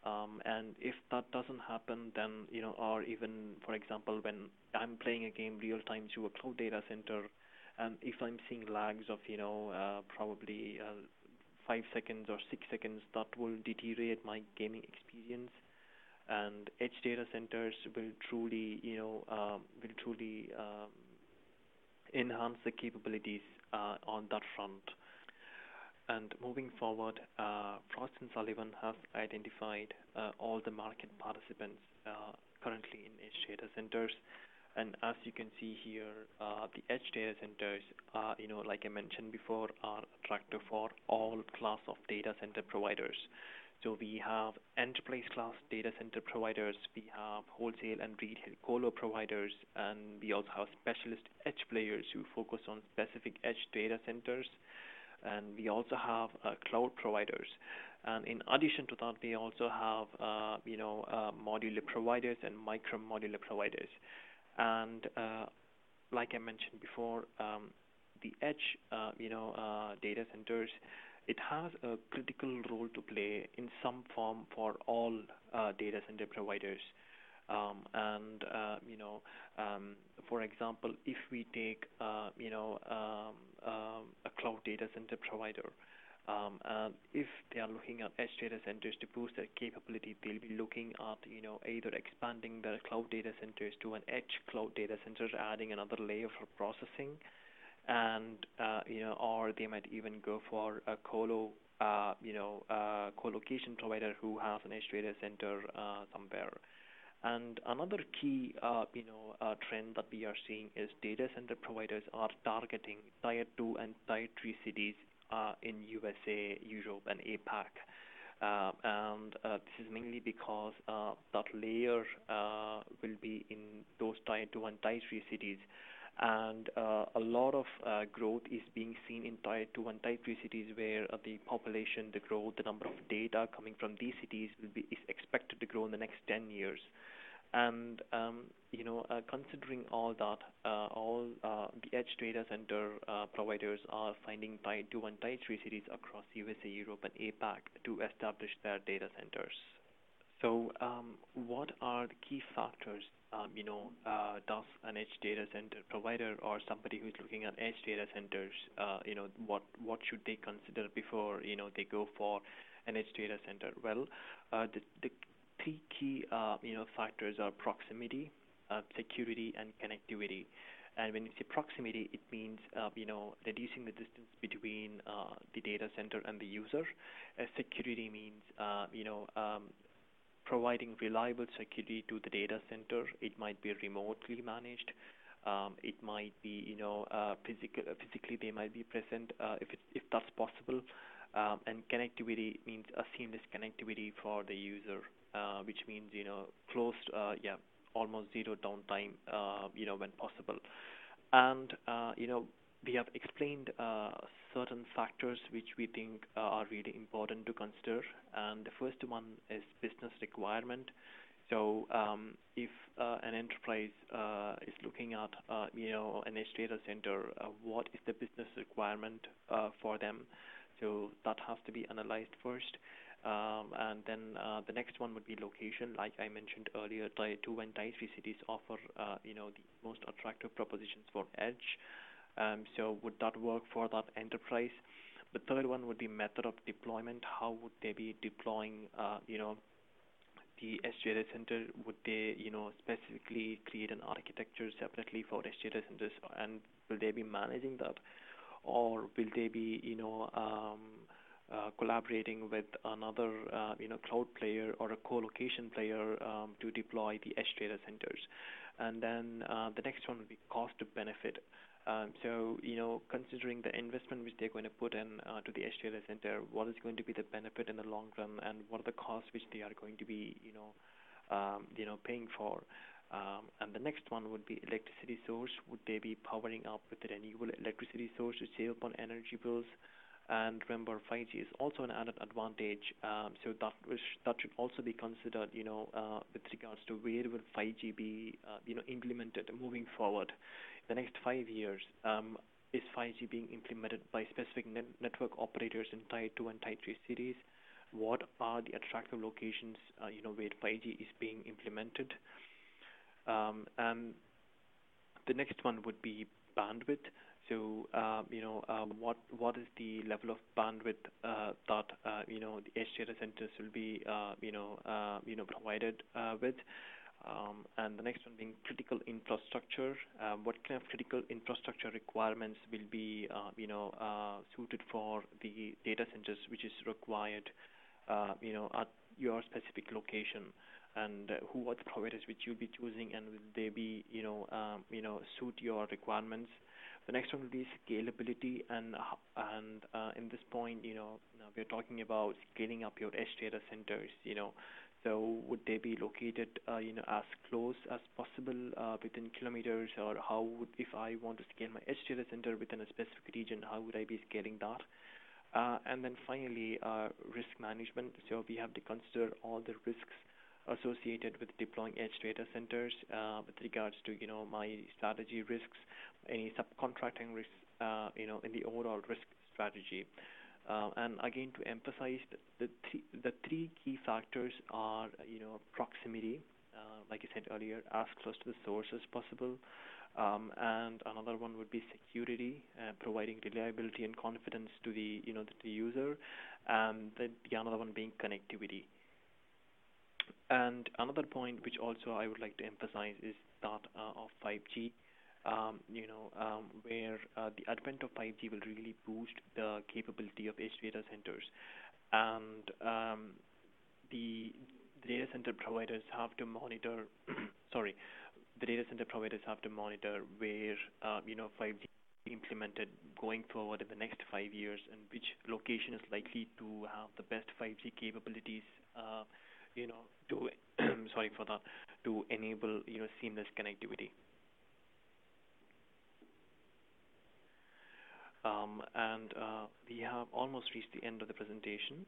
Um, and if that doesn't happen, then you know, or even for example, when I'm playing a game real time through a cloud data center, and if I'm seeing lags of you know uh, probably uh, five seconds or six seconds, that will deteriorate my gaming experience. And edge data centers will truly, you know, um, will truly um, enhance the capabilities uh, on that front. And moving forward, uh, Frost & Sullivan has identified uh, all the market participants uh, currently in edge data centers. And as you can see here, uh, the edge data centers, uh, you know, like I mentioned before, are attractive for all class of data center providers. So we have enterprise class data center providers, we have wholesale and retail colo providers, and we also have specialist edge players who focus on specific edge data centers and we also have uh, cloud providers. And in addition to that, we also have uh, you know uh, modular providers and micro modular providers. And uh, like I mentioned before, um, the edge uh, you know uh, data centers it has a critical role to play in some form for all data center providers. Um, and you know, um, for example, if we take you know um, a cloud data center provider, um, and if they are looking at edge data centers to boost their capability, they'll be looking at you know either expanding their cloud data centers to an edge cloud data center, adding another layer for processing, and uh, you know, or they might even go for a colo uh, you know, uh, co-location provider who has an edge data center uh, somewhere. And another key, uh, you know, uh, trend that we are seeing is data center providers are targeting tier two and tier three cities uh, in USA, Europe, and APAC. Uh, and uh, this is mainly because uh, that layer uh, will be in those tier two and tier three cities. And uh, a lot of uh, growth is being seen in tier two and tier three cities where uh, the population, the growth, the number of data coming from these cities will be is expected to grow in the next 10 years. And um, you know, uh, considering all that, uh, all uh, the edge data center uh, providers are finding Tier 2 and Tier 3 cities across USA, Europe, and APAC to establish their data centers. So, um, what are the key factors um, you know, uh, does an edge data center provider or somebody who's looking at edge data centers, uh, you know, what what should they consider before you know they go for an edge data center? Well, the the three key uh, you know factors are proximity, uh, security, and connectivity. And when you say proximity, it means uh, you know reducing the distance between uh, the data center and the user. Uh, security means uh, you know um, providing reliable security to the data center. It might be remotely managed. Um, it might be you know uh, physical, physically they might be present uh, if it, if that's possible. Um, and connectivity means a seamless connectivity for the user, uh, which means you know close yeah almost zero downtime, uh, you know, when possible. And, uh, you know, we have explained uh, certain factors which we think are really important to consider. And the first one is business requirement. So um, if uh, an enterprise uh, is looking at, uh, you know, an edge data center, what is the business requirement for them? So that has to be analyzed first. Um, and then uh, the next one would be location. Like I mentioned earlier, Tier 2 and Tier 3 cities offer, uh, you know, the most attractive propositions for edge. Um, so would that work for that enterprise? The third one would be method of deployment. How would they be deploying, uh, you know, the data center? Would they, you know, specifically create an architecture separately for data centers, and will they be managing that, or will they be, you know, um, uh, collaborating with another uh, you know cloud player or a co-location player um, to deploy the edge data centers. And then uh, the next one would be cost to benefit. Um, so you know considering the investment which they're going to put in uh, to the edge data center, what is going to be the benefit in the long run, and what are the costs which they are going to be you know um, you know paying for. Um, and the next one would be electricity source. Would they be powering up with a renewable electricity source to save upon energy bills? And remember, 5G is also an added advantage. Um, so that that should also be considered, you know, uh, with regards to where will 5G be, uh, you know, implemented moving forward. The next five years, um, is 5G being implemented by specific net- network operators in Tier 2 and Tier 3 cities? What are the attractive locations, uh, you know, where 5G is being implemented? Um, and the next one would be bandwidth. So, um, you know, um, what what is the level of bandwidth uh, that uh, you know the edge data centers will be uh, you know you know provided with? Um, and the next one being critical infrastructure. What kind of critical infrastructure requirements will be you know suited for the data centers which is required you know at your specific location? and who are the providers which you'll be choosing, and will they be, you know, you know, suit your requirements? The next one would be scalability, and and uh, in this point, you know, we're talking about scaling up your edge data centers. You know, so would they be located, uh, you know, as close as possible uh, within kilometers, or how would if I want to scale my edge data center within a specific region, how would I be scaling that? And then finally, risk management. So we have to consider all the risks associated with deploying edge data centers with regards to you know my strategy risks, any subcontracting risks, uh, you know, in the overall risk strategy. Uh, and again, to emphasize the three, the three key factors are you know proximity, uh, like I said earlier, as close to the source as possible. Um, and another one would be security, providing reliability and confidence to the you know the, the user, and the, the another one being connectivity. And another point which also I would like to emphasize is that of 5G. Um, you know, um, where uh, the advent of 5G will really boost the capability of edge data centers, and um, the, data center providers have to monitor. sorry, the data center providers have to monitor where uh, you know 5G implemented going forward in the next five years, and which location is likely to have the best 5G capabilities. Uh, you know, to sorry for that, to enable you know seamless connectivity. Um, and uh, we have almost reached the end of the presentation,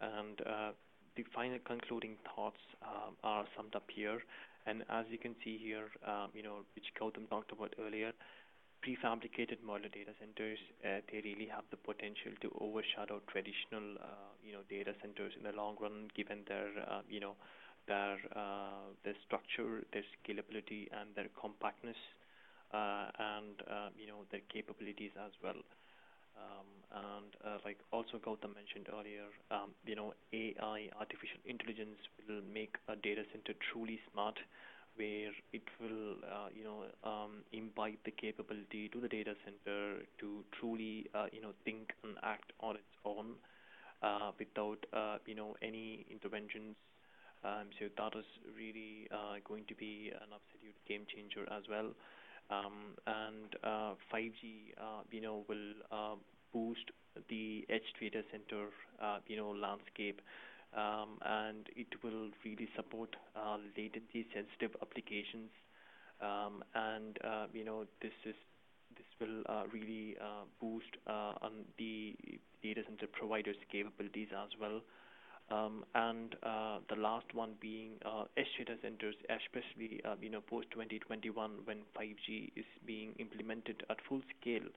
and uh, the final concluding thoughts um, are summed up here. And as you can see here, um, you know, which Gautam talked about earlier, prefabricated modular data centers, uh, they really have the potential to overshadow traditional, uh, you know, data centers in the long run, given their, uh, you know, their uh, their structure, their scalability, and their compactness, and uh, you know their capabilities as well. Um, and uh, like also Gautam mentioned earlier, um, you know AI, artificial intelligence, will make a data center truly smart, where it will uh, you know um, imbibe the capability to the data center to truly uh, you know think and act on its own uh, without uh, you know any interventions. Um, so that is really uh, going to be an absolute game changer as well. Um, and uh, 5G, uh, you know, will uh, boost the edge data center, you know, landscape. Um, and it will really support latency sensitive applications. Um, And you know, this is this will uh, really uh, boost uh, on the data center providers' capabilities as well. Um, and the last one being edge data centers, especially you know post 2021 when 5G is being implemented at full scale,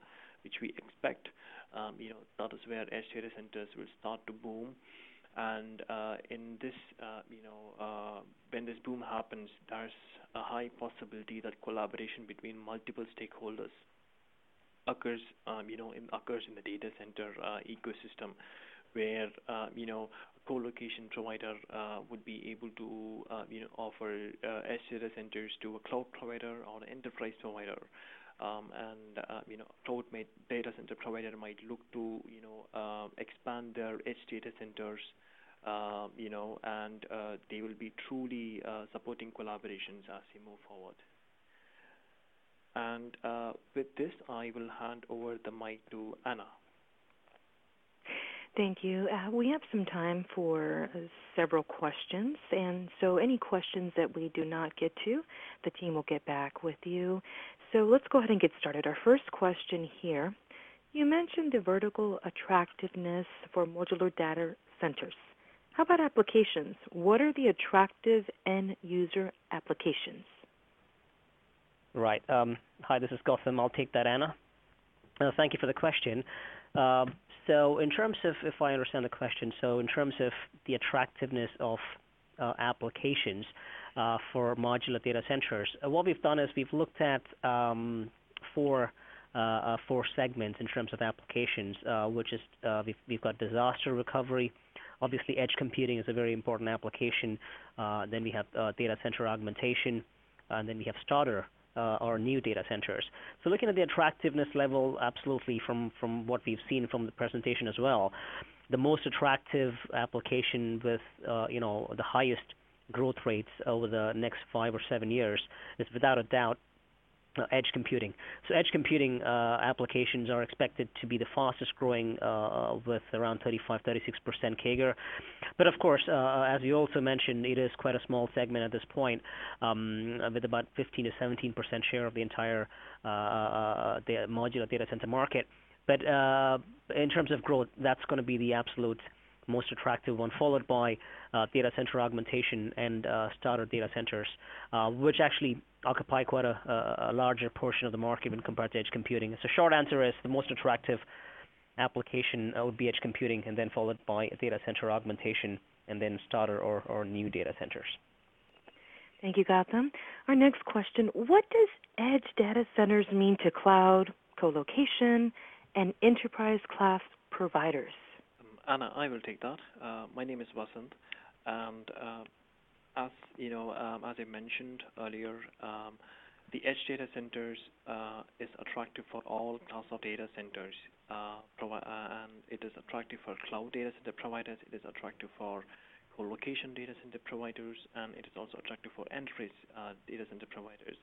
which we expect. Um, you know that is where edge data centers will start to boom. And uh, in this, uh, you know, uh, when this boom happens, there's a high possibility that collaboration between multiple stakeholders occurs, um, you know, in, occurs in the data center uh, ecosystem, where uh, you know co-location provider uh, would be able to uh, you know offer uh, edge data centers to a cloud provider or an enterprise provider. Um, and uh, you know, cloud data center provider might look to you know uh, expand their edge data centers, uh, you know, and uh, they will be truly uh, supporting collaborations as we move forward. And uh, with this, I will hand over the mic to Anna. Thank you. Uh, we have some time for uh, several questions, and so any questions that we do not get to, the team will get back with you. So let's go ahead and get started. Our first question here you mentioned the vertical attractiveness for modular data centers. How about applications? What are the attractive end user applications? Right. Um, hi, this is Gautam. I'll take that, Anna. Uh, thank you for the question. Uh, so in terms of, if I understand the question, so in terms of the attractiveness of uh, applications uh, for modular data centers, uh, what we've done is we've looked at um, four uh, four segments in terms of applications, which is we've, we've got disaster recovery, Obviously, edge computing is a very important application. Uh, then we have uh, data center augmentation, and then we have starter uh, or new data centers. So looking at the attractiveness level, absolutely from, from what we've seen from the presentation as well, the most attractive application with uh, you know the highest growth rates over the next five or seven years is without a doubt uh, edge computing. So edge computing uh, applications are expected to be the fastest growing uh, with around 35, 36% CAGR. But of course, uh, as you also mentioned, it is quite a small segment at this point, um, with about 15 to 17% share of the entire uh, uh, the modular data center market. But in terms of growth, that's going to be the absolute most attractive one, followed by uh, data center augmentation and uh, starter data centers, uh, which actually occupy quite a, a, larger portion of the market when compared to edge computing. So short answer is the most attractive application would be edge computing, and then followed by data center augmentation, and then starter or, or new data centers. Thank you, Gautam. Our next question, what does edge data centers mean to cloud, co-location, and enterprise class providers? Anna, I will take that. Uh, my name is Vasant, and uh, as you know, um, as I mentioned earlier, um, the edge data centers uh, is attractive for all class of data centers, uh, uh, and it is attractive for cloud data center providers. It is attractive for co-location data center providers, and it is also attractive for enterprise uh, data center providers.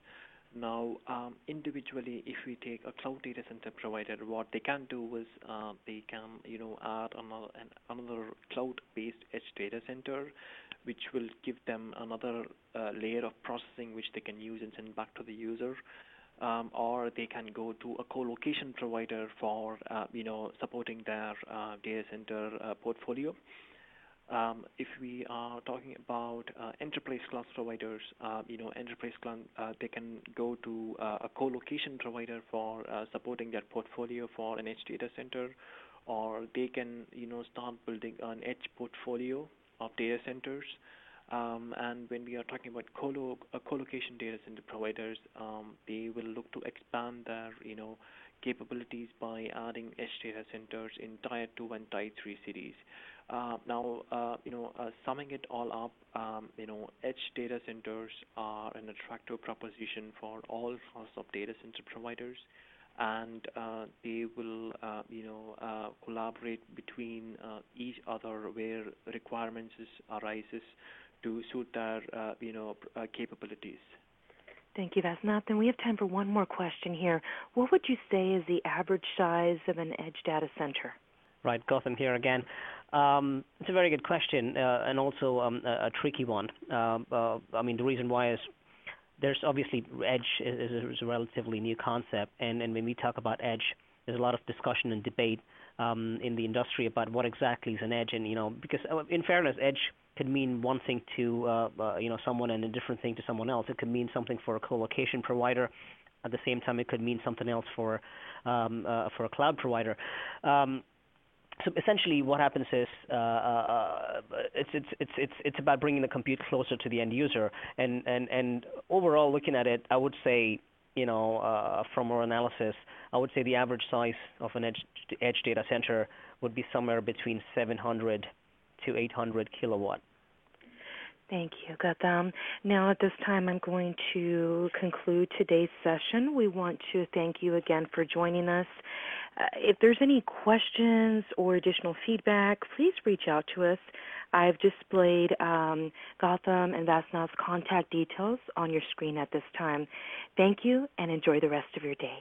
Now, um, individually, if we take a cloud data center provider, what they can do is uh, they can, you know, add another an, another cloud-based edge data center, which will give them another uh, layer of processing which they can use and send back to the user. Um, or they can go to a co-location provider for, uh, you know, supporting their uh, data center uh, portfolio. Um, if we are talking about uh, enterprise class providers, uh, you know, enterprise class, uh, they can go to uh, a co-location provider for uh, supporting their portfolio for an edge data center, or they can, you know, start building an edge portfolio of data centers. Um, and when we are talking about colo- uh, co-location data center providers, um, they will look to expand their, you know, capabilities by adding edge data centers in tier two and tier three cities. Uh, now, uh, you know, uh, summing it all up, um, you know, edge data centers are an attractive proposition for all class of data center providers, and uh, they will, uh, you know, uh, collaborate between each other where requirements arises to suit their, uh, you know, uh, capabilities. Thank you, Vasnath. And we have time for one more question here. What would you say is the average size of an edge data center? Right, Gautam here again. Um, it's a very good question uh, and also um, a, a, tricky one. Uh, uh, I mean, the reason why is there's obviously edge is, is, a relatively new concept, and, and when we talk about edge, there's a lot of discussion and debate um, in the industry about what exactly is an edge, and you know, because uh, in fairness, edge could mean one thing to uh, uh, you know someone and a different thing to someone else. It could mean something for a co-location provider. At the same time, it could mean something else for um, uh, for a cloud provider. Um, so essentially, what happens is uh, uh, it's it's it's it's it's about bringing the compute closer to the end user. And and and overall, looking at it, I would say you know, uh, from our analysis, I would say the average size of an edge, edge data center would be somewhere between 700 to 800 kilowatt. Thank you, Gautam. Now, at this time, I'm going to conclude today's session. We want to thank you again for joining us. Uh, if there's any questions or additional feedback, please reach out to us. I've displayed um, Gautam and Vasnath's contact details on your screen at this time. Thank you and enjoy the rest of your day.